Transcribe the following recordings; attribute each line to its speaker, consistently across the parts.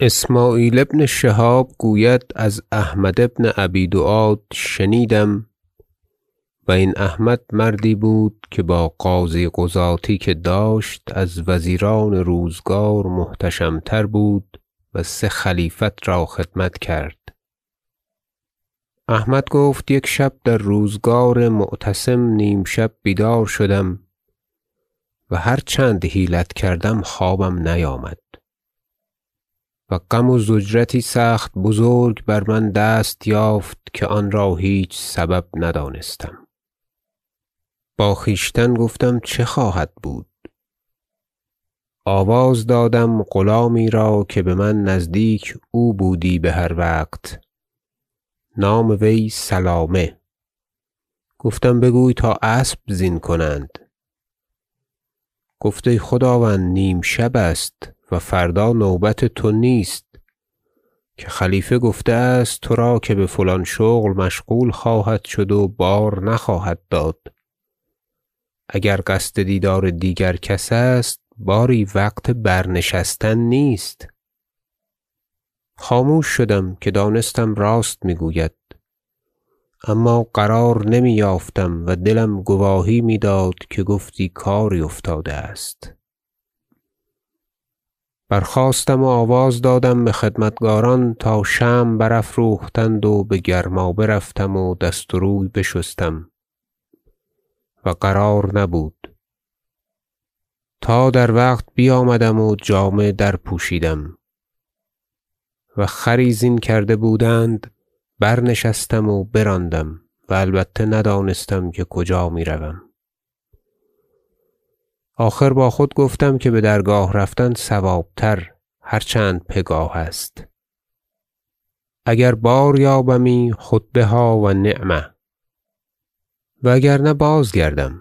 Speaker 1: اسمعیل بن شهاب گوید از احمد بن ابی شنیدم و این احمد مردی بود که با قاضی قضاتی که داشت از وزیران روزگار محتشم تر بود و سه خلیفت را خدمت کرد. احمد گفت یک شب در روزگار معتصم نیم شب بیدار شدم و هر چند حیلت کردم خوابم نیامد. و غم و ضجرتی سخت بزرگ بر من دست یافت که آن را هیچ سبب ندانستم. با خویشتن گفتم چه خواهد بود؟ آواز دادم غلامی را که بمن نزدیک او بودی بهر وقت. نام وی سلامه. گفتم بگوی تا اسب زین کنند. گفت ای خداوند نیم شب است. و فردا نوبت تو نیست. که خلیفه گفته است ترا که بفلان شغل مشغول خواهد شد و بار نخواهد داد. اگر قصد دیدار دیگر کس است باری وقت برنشستن نیست. خاموش شدم که دانستم راست می‌گوید. اما قرار نمی یافتم و دلم گواهی می‌داد که گفتی کاری افتاده است. برخاستم و آواز دادم بخدمتگاران تا شمع برافروختند و بگرمابه رفتم و دست و روی بشستم. و قرار نبود. تا در وقت بیامدم و جامه درپوشیدم و خری زین کرده بودند برنشستم و براندم و البته ندانستم که کجا می‌روم. آخر با خود گفتم که بدرگاه رفتن صوابتر هر چند پگاه است. اگر بار یابمی خود بها و نعم و اگر نه بازگردم.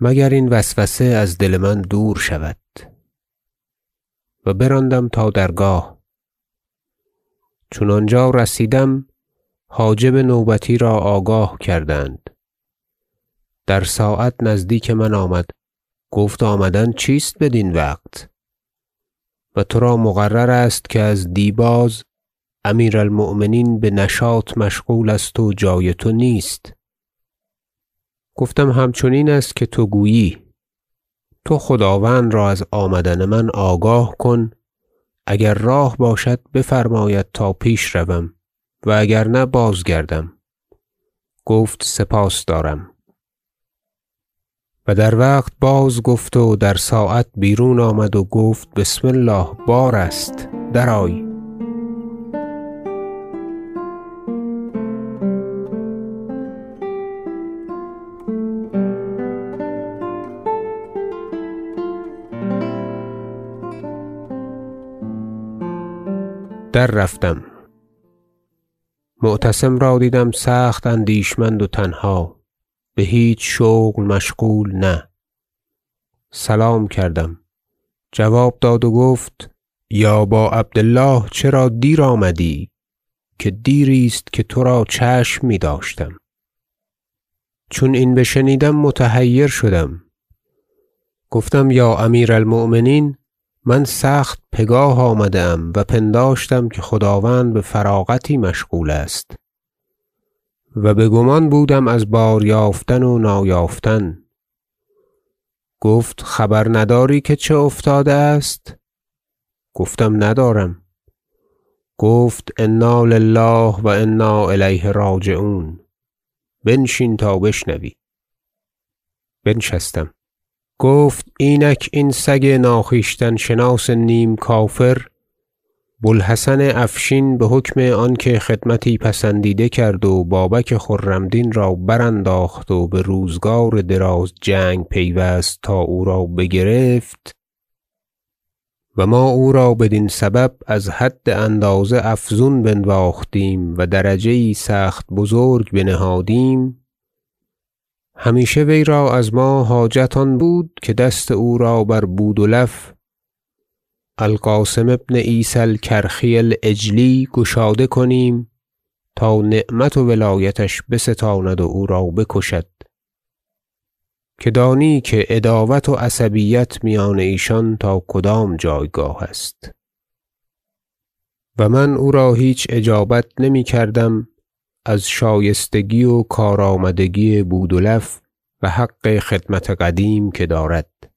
Speaker 1: مگر این وسوسه از دل من دور شود. و براندم تا درگاه. چون آنجا رسیدم حاجب نوبتی را آگاه کردند. در ساعت نزدیک من آمد. گفت آمدن چیست بدین وقت؟ و ترا مقرر است که از دی باز امیر المؤمنین بنشاط مشغول است و جای تو نیست. گفتم همچنین است که تو گویی. تو خداوند را از آمدن من آگاه کن. اگر راه باشد بفرماید تا پیش روم و اگر نه بازگردم. گفت سپاس دارم. و در وقت باز گفت و در ساعت بیرون آمد و گفت بسم الله بار است درآی. دررفتم معتصم را دیدم سخت اندیشمند و تنها. بهیچ شغل مشغول نه. سلام کردم. جواب داد و گفت یا با عبد الله چرا دیر آمدی؟ که دیری است که ترا چشم میداشتم چون این بشنیدم متحیر شدم. گفتم یا امیر المؤمنین من سخت پگاه آمده ام و پنداشتم که خداوند بفراغتی مشغول است. و بگمان بودم از بار یافتن و نایافتن. گفت خبر نداری که چه افتاده است؟ گفتم ندارم. گفت انا لله و انا الیه راجعون. بنشین تا بشنوی. بنشستم. گفت اینک این سگ ناخویشتن شناس نیم کافر بو الحسن افشین بحکم آنکه خدمتی پسندیده کرد و بابک خرم دین را برانداخت و بروزگار دراز جنگ پیوست تا او را بگرفت و ما او را بدین سبب از حد اندازه افزون بنواختیم و درجه سخت بزرگ بنهادیم. همیشه وی را از ما حاجت آن بود که دست او را بر بودلف القاسم بن عیسی الکرخی العجلی گشاده کنیم تا نعمت و ولایتش بستاند و او را بکشد. که دانی که عداوت و عصبیت میان ایشان تا کدام جایگاه است. و من او را هیچ اجابت نمی‌کردم از شایستگی و کارآمدگی بودلف و حق خدمت قدیم که دارد.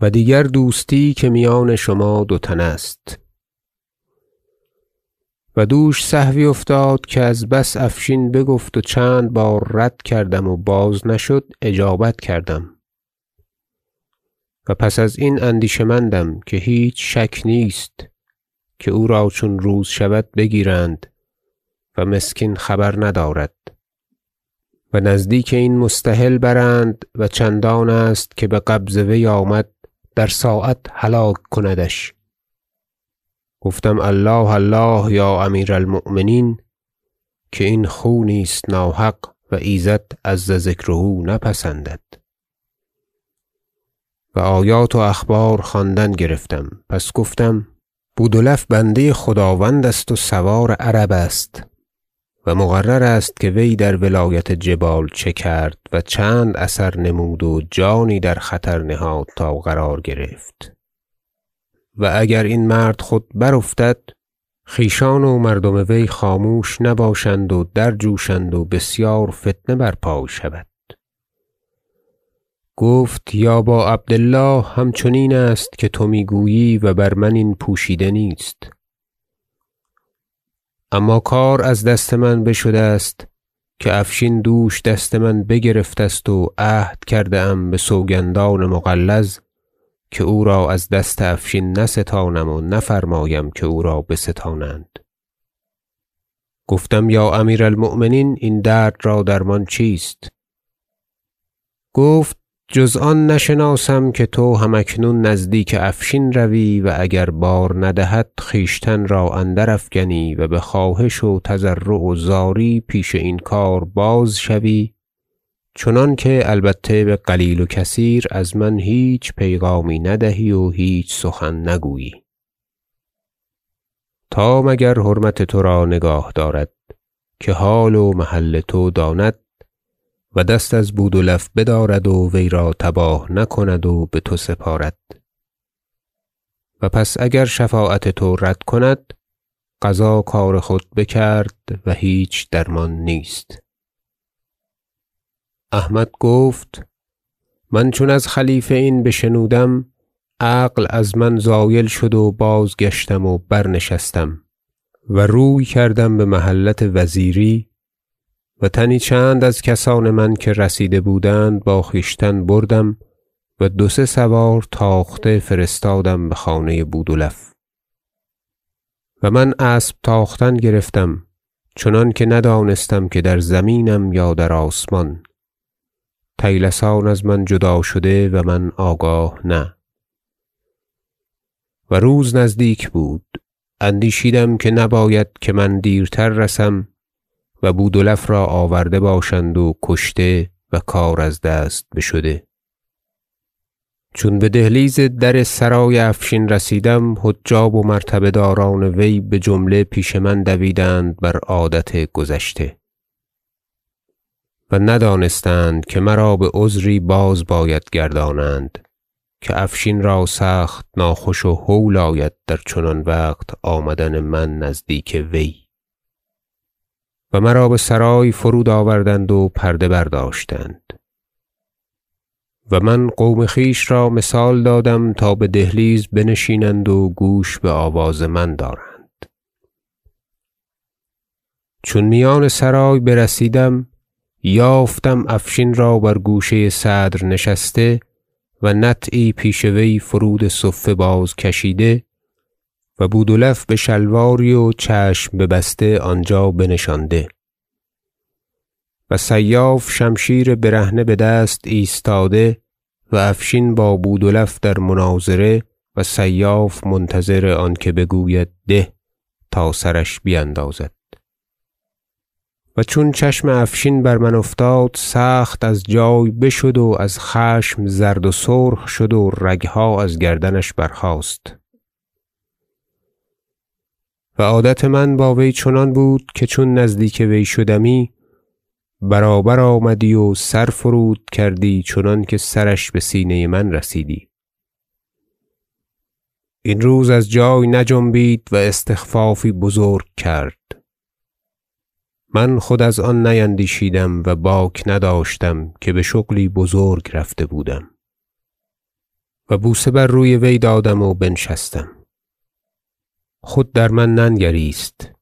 Speaker 1: و دیگر دوستی که میان شما دو تن است. و دوش سهوی افتاد که از بس افشین بگفت و چند بار رد کردم و باز نشد اجابت کردم. و پس ازین اندیشه مندم که هیچ شک نیست که او را چون روز شود بگیرند و مسکین خبر ندارد. و نزدیک این مستحل برند و چندان است که بقبض وی آمد در ساعت هلاک کندش. گفتم الله الله یا امیر المؤمنین که این خونی است ناحق و ایزد عز ذکره نپسندد. و آیات و اخبار خواندن گرفتم. پس گفتم بودلف بنده خداوند است و سوار عرب است. و مقرر است که وی در ولایت جبال چه کرد و چند اثر نمود و جانی در خطر نهاد تا قرار گرفت. و اگر این مرد خود برافتد خویشان و مردم وی خاموش نباشند و درجوشند و بسیار فتنه برپای شود. گفت یا با عبد الله همچنین است که تو می‌گویی و بر من این پوشیده نیست. اما کار از دست من بشده است که افشین دوش دست من بگرفته است و عهد کرده ام بسوگندان مغلظ که او را از دست افشین نستانم و نفرمایم که او را بستانند. گفتم یا امیر المؤمنین این درد را درمان چیست؟ گفت جز آن نشناسم که تو هم اکنون نزدیک افشین روی و اگر بار ندهد خویشتن را اندر افکنی و بخواهش و تضرع و زاری پیش این کار باز شوی. چنانکه البته بقلیل و کثیر از من هیچ پیغامی ندهی و هیچ سخن نگویی. تا مگر حرمت ترا نگاه دارد که حال و محل تو داند و دست از بودلف بدارد و وی را تباه نکند و بتو سپارد. و پس اگر شفاعت تو رد کند قضا کار خود بکرد و هیچ درمان نیست. احمد گفت من چون از خلیفه این بشنودم عقل از من زایل شد و بازگشتم و برنشستم و روی کردم بمحلت وزیری و تنی چند از کسان من که رسیده بودند با خویشتن بردم و دو سه سوار تاخته فرستادم بخانه بودلف و من اسب تاختن گرفتم چنانکه ندانستم که در زمینم یا در آسمان. طیلسان از من جدا شده و من آگاه نه. و روز نزدیک بود. اندیشیدم که نباید که من دیرتر رسم و بودلف را آورده باشند و کشته و کار از دست بشده. چون بدهلیز در سرای افشین رسیدم حجاب و مرتبه داران وی بجمله پیش من دویدند بر عادت گذشته. و ندانستند که مرا بعذری باز باید گردانند که افشین را سخت ناخوش و هول آید در چنان وقت آمدن من نزدیک وی. و مرا بسرای فرود آوردند و پرده برداشتند. و من قوم خویش را مثال دادم تا بدهلیز بنشینند و گوش بآواز من دارند. چون میان سرای برسیدم یافتم افشین را بر گوشه صدر نشسته و نطعی پیش وی فرود صفه بازکشیده و بودلف بشلواری و چشم ببسته آنجا بنشانده. و سیاف شمشیر برهنه بدست ایستاده و افشین با بودلف در مناظره و سیاف منتظر آنکه بگوید ده تا سرش بیندازد. و چون چشم افشین بر من افتاد سخت از جای بشد و از خشم زرد و سرخ شد و رگها از گردنش برخاست. و عادت من با وی چنان بود که چون نزدیک وی شدمی برابر آمدی و سر فرود کردی چنانکه سرش بسینه من رسیدی. این روز از جای نجنبید و استخفافی بزرگ کرد. من خود از آن نیندیشیدم و باک نداشتم که بشغلی بزرگ رفته بودم. و بوسه بر روی وی دادم و بنشستم. خود در من ننگریست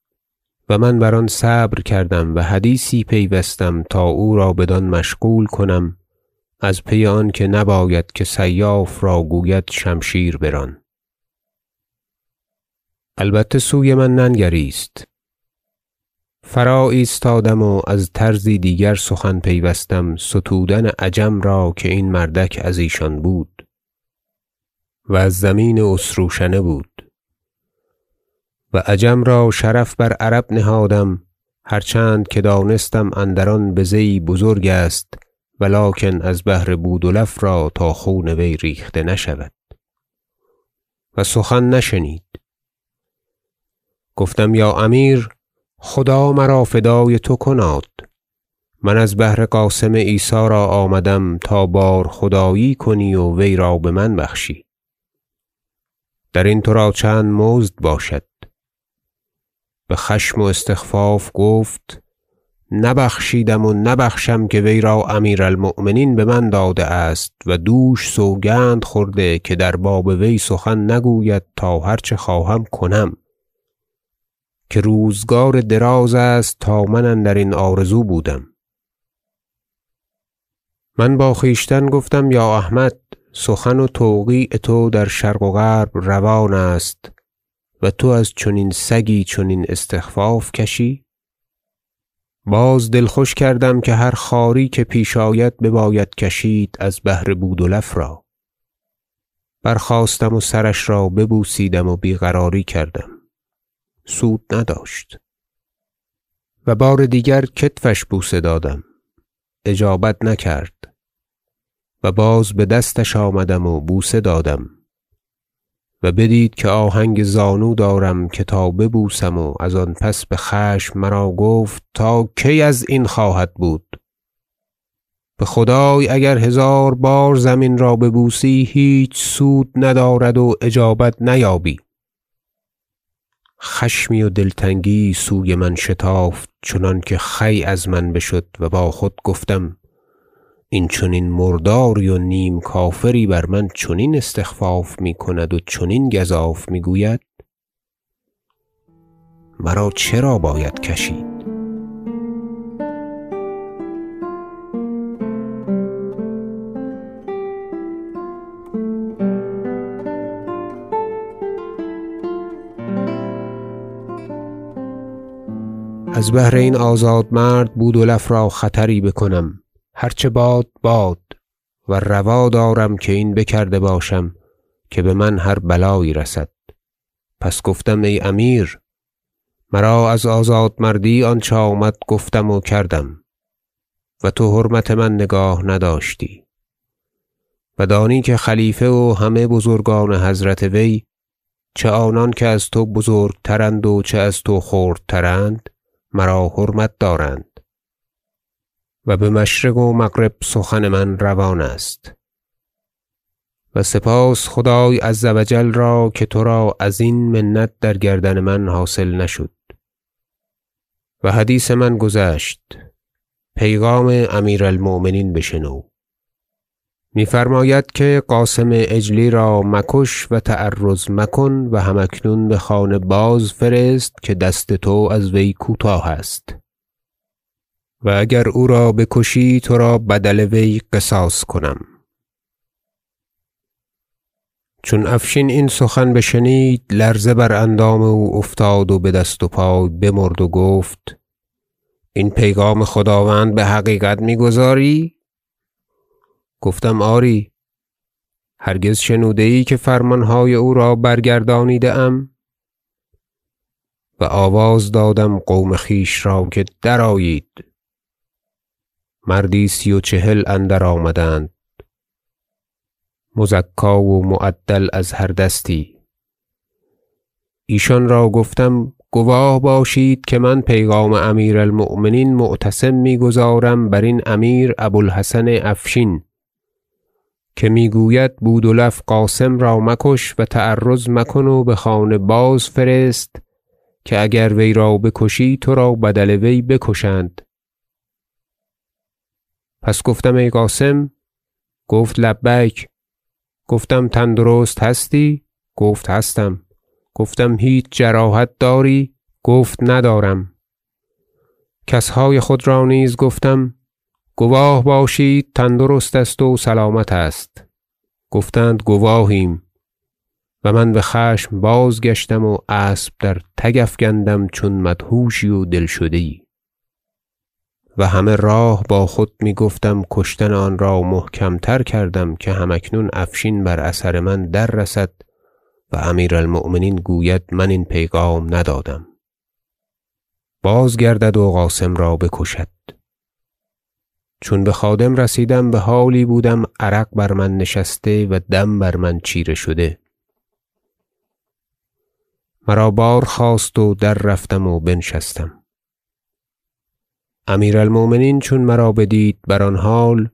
Speaker 1: و من بر آن صبر کردم و حدیثی پیوستم تا او را بدان مشغول کنم از پی آنکه نباید که سیاف را گوید شمشیر بران. البته سوی من ننگریست. فرا ایستادم و از طرزی دیگر سخن پیوستم ستودن عجم را که این مردک از ایشان بود و از زمین اسروشنه بود. و عجم را شرف بر عرب نهادم هر چند که دانستم اندر آن بزه یی بزرگ است ولکن از بهر بودلف را تا خون وی ریخته نشود. و سخن نشنید. گفتم یا امیر خدا مرا فدای تو کناد. من از بهر قاسم عیسی را آمدم تا بار خدایی کنی و وی را بمن بخشی. درین ترا چند مزد باشد. بخشم و استخفاف گفت نبخشیدم و نبخشم که وی را امیر المؤمنین بمن داده است و دوش سوگند خورده که در باب وی سخن نگوید تا هر چه خواهم کنم. که روزگار دراز است تا من اندرین آرزو بودم. من با خویشتن گفتم یا احمد سخن و توقیع تو در شرق و غرب روان است. و تو از چنین سگی چنین استخفاف کشی؟ باز دل خوش کردم که هر خواری که پیش آید بباید کشید از بهر بودلف را. برخاستم و سرش را ببوسیدم و بیقراری کردم. سود نداشت. و بار دیگر کتفش بوسه دادم. اجابت نکرد. و باز بدستش آمدم و بوسه دادم. و بدید که آهنگ زانو دارم که تا ببوسم و از آن پس بخشم مرا گفت تا کی ازین خواهد بود؟ بخدای اگر هزار بار زمین را ببوسی هیچ سود ندارد و اجابت نیابی. خشمی و دلتنگی سوی من شتافت چنانکه خوی از من بشد و با خود گفتم این چنین مرداری و نیم کافری بر من چنین استخفاف می‌کند و چنین گزاف می‌گوید؟ مرا چرا باید کشید؟ از بهر این آزادمرد بودلف را خطری بکنم. هر چه باد باد و روا دارم که این بکرده باشم که بمن هر بلایی رسد. پس گفتم ای امیر مرا از آزادمردی آنچه آمد گفتم و کردم و تو حرمت من نگاه نداشتی. و دانی که خلیفه و همه بزرگان حضرت وی چه آنان که از تو بزرگترند و چه از تو خردترند مرا حرمت دارند. و بمشرق و مغرب سخن من روان است. و سپاس خدای عز و جل را که ترا ازین منت در گردن من حاصل نشد. و حدیث من گذشت. پیغام امیر المؤمنین بشنو. می فرماید که قاسم عجلی را مکش و تعرض مکن و هم اکنون بخانه بازفرست که دست تو از وی کوتاه است. و اگر او را بکشی ترا بدل وی قصاص کنم. چون افشین این سخن بشنید لرزه بر اندام او افتاد و بدست و پای بمرد و گفت این پیغام خداوند بحقیقت میگزاری گفتم آری. هرگز شنوده ای که فرمانهای او را برگردانیده ام و آواز دادم قوم خویش را که درآیید. مردی سی و چهل اندرآمدند مزکی و معدل از هر دستی. ایشان را گفتم گواه باشید که من پیغام امیر المؤمنین معتصم میگزارم برین امیر ابو الحسن افشین که می‌گوید بودلف قاسم را مکش و تعرض مکن و بخانه بازفرست که اگر وی را بکشی ترا بدل وی بکشند. پس گفتم ای قاسم گفت لبیک گفتم تندرست هستی؟ گفت هستم. گفتم هیچ جراحت داری؟ گفت ندارم. کسهای خود را نیز گفتم گواه باشید تندرست است و سلامت است. گفتند گواهیم. و من بخشم بازگشتم و اسب در تگ افگندم چون مدهوشی و دلشده یی و همه راه با خود می‌گفتم کشتن آن را محکم تر کردم که هم اکنون افشین بر اثر من در رسد و امیر المؤمنین گوید من این پیغام ندادم. بازگردد و قاسم را بکشد. چون بخادم رسیدم بحالی بودم عرق بر من نشسته و دم بر من چیره شده. مرا بار خواست و در رفتم و بنشستم. امیر المؤمنین چون مرا بدید بر آن حال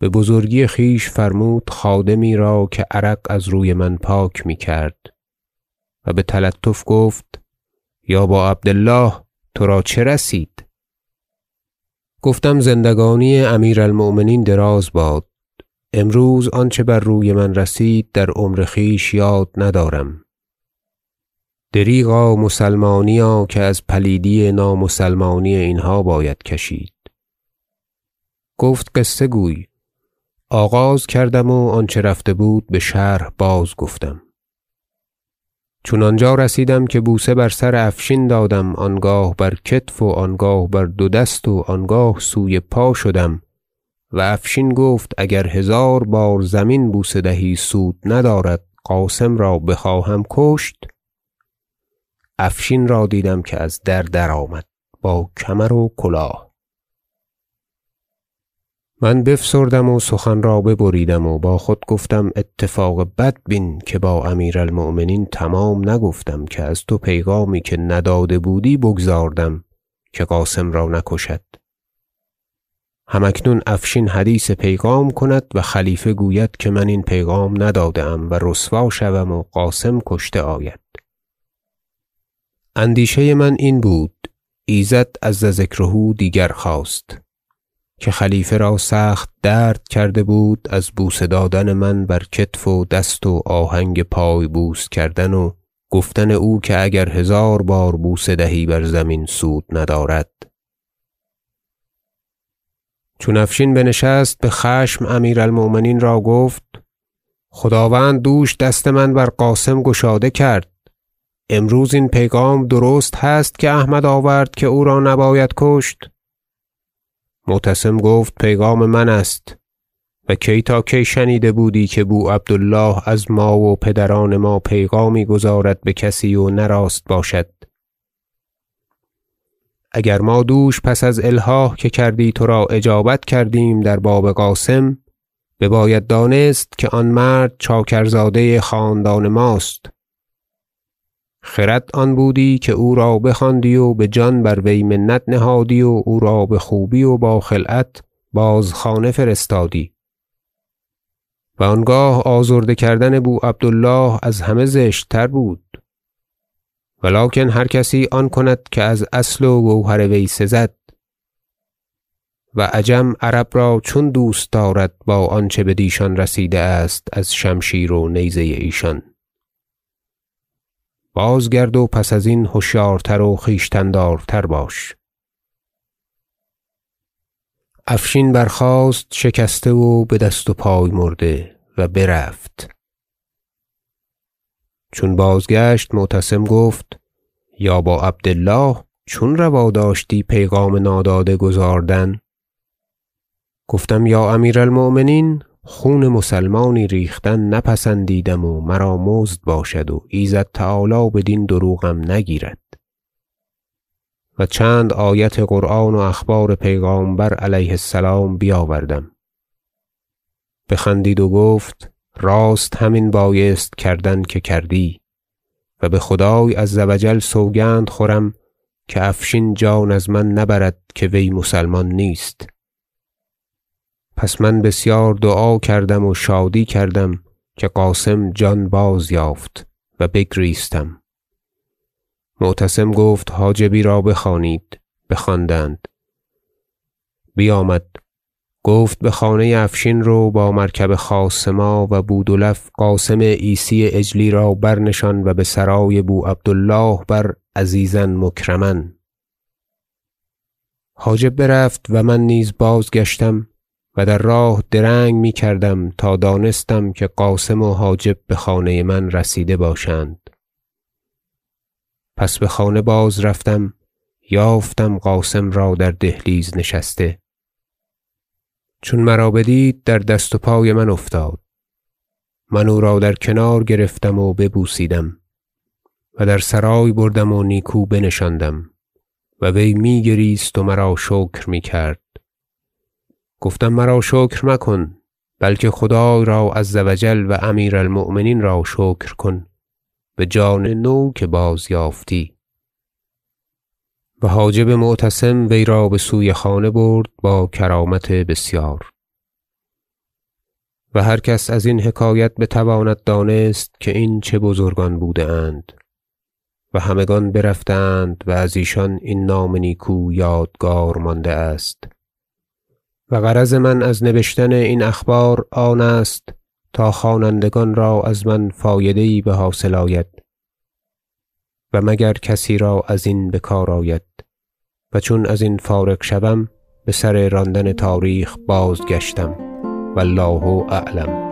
Speaker 1: ببزرگی خویش فرمود خادمی را که عرق از روی من پاک می‌کرد. و بتلطف گفت یا با عبد الله ترا چه رسید؟ گفتم زندگانی امیر المؤمنین دراز باد. امروز آنچه بر روی من رسید در عمر خویش یاد ندارم. دریغا مسلمانیا که از پلیدی نامسلمانی اینها باید کشید. گفت قصه گوی. آغاز کردم و آنچه رفته بود بشرح بازگفتم چون آنجا رسیدم که بوسه بر سر افشین دادم آنگاه بر کتف و آنگاه بر دو دست و آنگاه سوی پا شدم و افشین گفت اگر هزار بار زمین بوسه دهی سود ندارد قاسم را بخواهم کشت. افشین را دیدم که از در درآمد با کمر و کلاه. من بفسردم و سخن را ببریدم و با خود گفتم اتفاق بد بین که با امیر المؤمنین تمام نگفتم که از تو پیغامی که نداده بودی بگزاردم که قاسم را نکشد. هم اکنون افشین حدیث پیغام کند و خلیفه گوید که من این پیغام نداده ام و رسوا شوم و قاسم کشته آید. اندیشه من این بود ایزد عز ذکره دیگر خواست که خلیفه را سخت درد کرده بود از بوسه دادن من بر کتف و دست و آهنگ پای بوس کردن و گفتن او که اگر هزار بار بوسه دهی بر زمین سود ندارد. چون افشین بنشست بخشم امیر المؤمنین را گفت خداوند دوش دست من بر قاسم گشاده کرد. امروز این پیغام درست هست که احمد آورد که او را نباید کشت؟ معتصم گفت پیغام من است. و کی تا کی شنیده بودی که بو عبد الله از ما و پدران ما پیغامی گزارد بکسی و نه راست باشد؟ اگر ما دوش پس از الحاح که کردی ترا اجابت کردیم در باب قاسم بباید دانست که آن مرد چاکرزاده خاندان ماست. خرد آن بودی که او را بخواندی و بجان بر وی منت نهادی و او را بخوبی و با خلعت باز خانه فرستادی. و آنگاه آزرده کردن بو عبد الله از همه زشت تر بود. ولکن هر کسی آن کند که از اصل و گوهر وی سزد. و عجم عرب را چون دوست دارد با آنچه بدیشان رسیده است از شمشیر و نیزه ایشان. بازگرد و پس ازین هشیارتر و خویشتن دارتر باش. افشین برخاست شکسته و بدست و پای مرده و برفت. چون بازگشت معتصم گفت یا با عبد الله چون روا داشتی پیغام ناداده گزاردن؟ گفتم یا امیر المؤمنین خون مسلمانی ریختن نپسندیدم و مرا مزد باشد و ایزد تعالی بدین دروغم نگیرد. و چند آیت قرآن و اخبار پیغامبر علیه السلام بیاوردم. بخندید و گفت راست همین بایست کردن که کردی و بخدای عز و جل سوگند خورم که افشین جان از من نبرد که وی مسلمان نیست. پس من بسیار دعا کردم و شادی کردم که قاسم جان بازیافت و بگریستم. معتصم گفت حاجبی را بخوانید بخواندند. بیامد. گفت بخانه افشین رو با مرکب خاص ما و بودلف قاسم عیسی عجلی را برنشان و بسرای بو عبد الله بر عزیزا مکرما. حاجب برفت و من نیز بازگشتم. و در راه درنگ می‌کردم تا دانستم که قاسم و حاجب بخانه من رسیده باشند. پس بخانه بازرفتم یافتم قاسم را در دهلیز نشسته. چون مرا بدید در دست و پای من افتاد. من او را در کنار گرفتم و ببوسیدم و در سرای بردم و نیکو بنشاندم و وی میگریست و مرا شکر می‌کرد گفتم مرا شکر مکن بلکه خدای را عز و جل و امیر المؤمنین را شکر کن. بجان نو که بازیافتی و حاجب معتصم وی را بسوی خانه برد با کرامت بسیار. و هر کس ازین حکایت بتواند دانست که این چه بزرگان بوده اند و همگان برفتند و از ایشان این نام نیکو یادگار مانده است. و غرض من از نبشتن این اخبار آن است تا خوانندگان را از من فایده یی بحاصل آید و مگر کسی را ازین بکار آید و چون ازین فارغ شوم بسر راندن تاریخ بازگشتم و الله اعلم.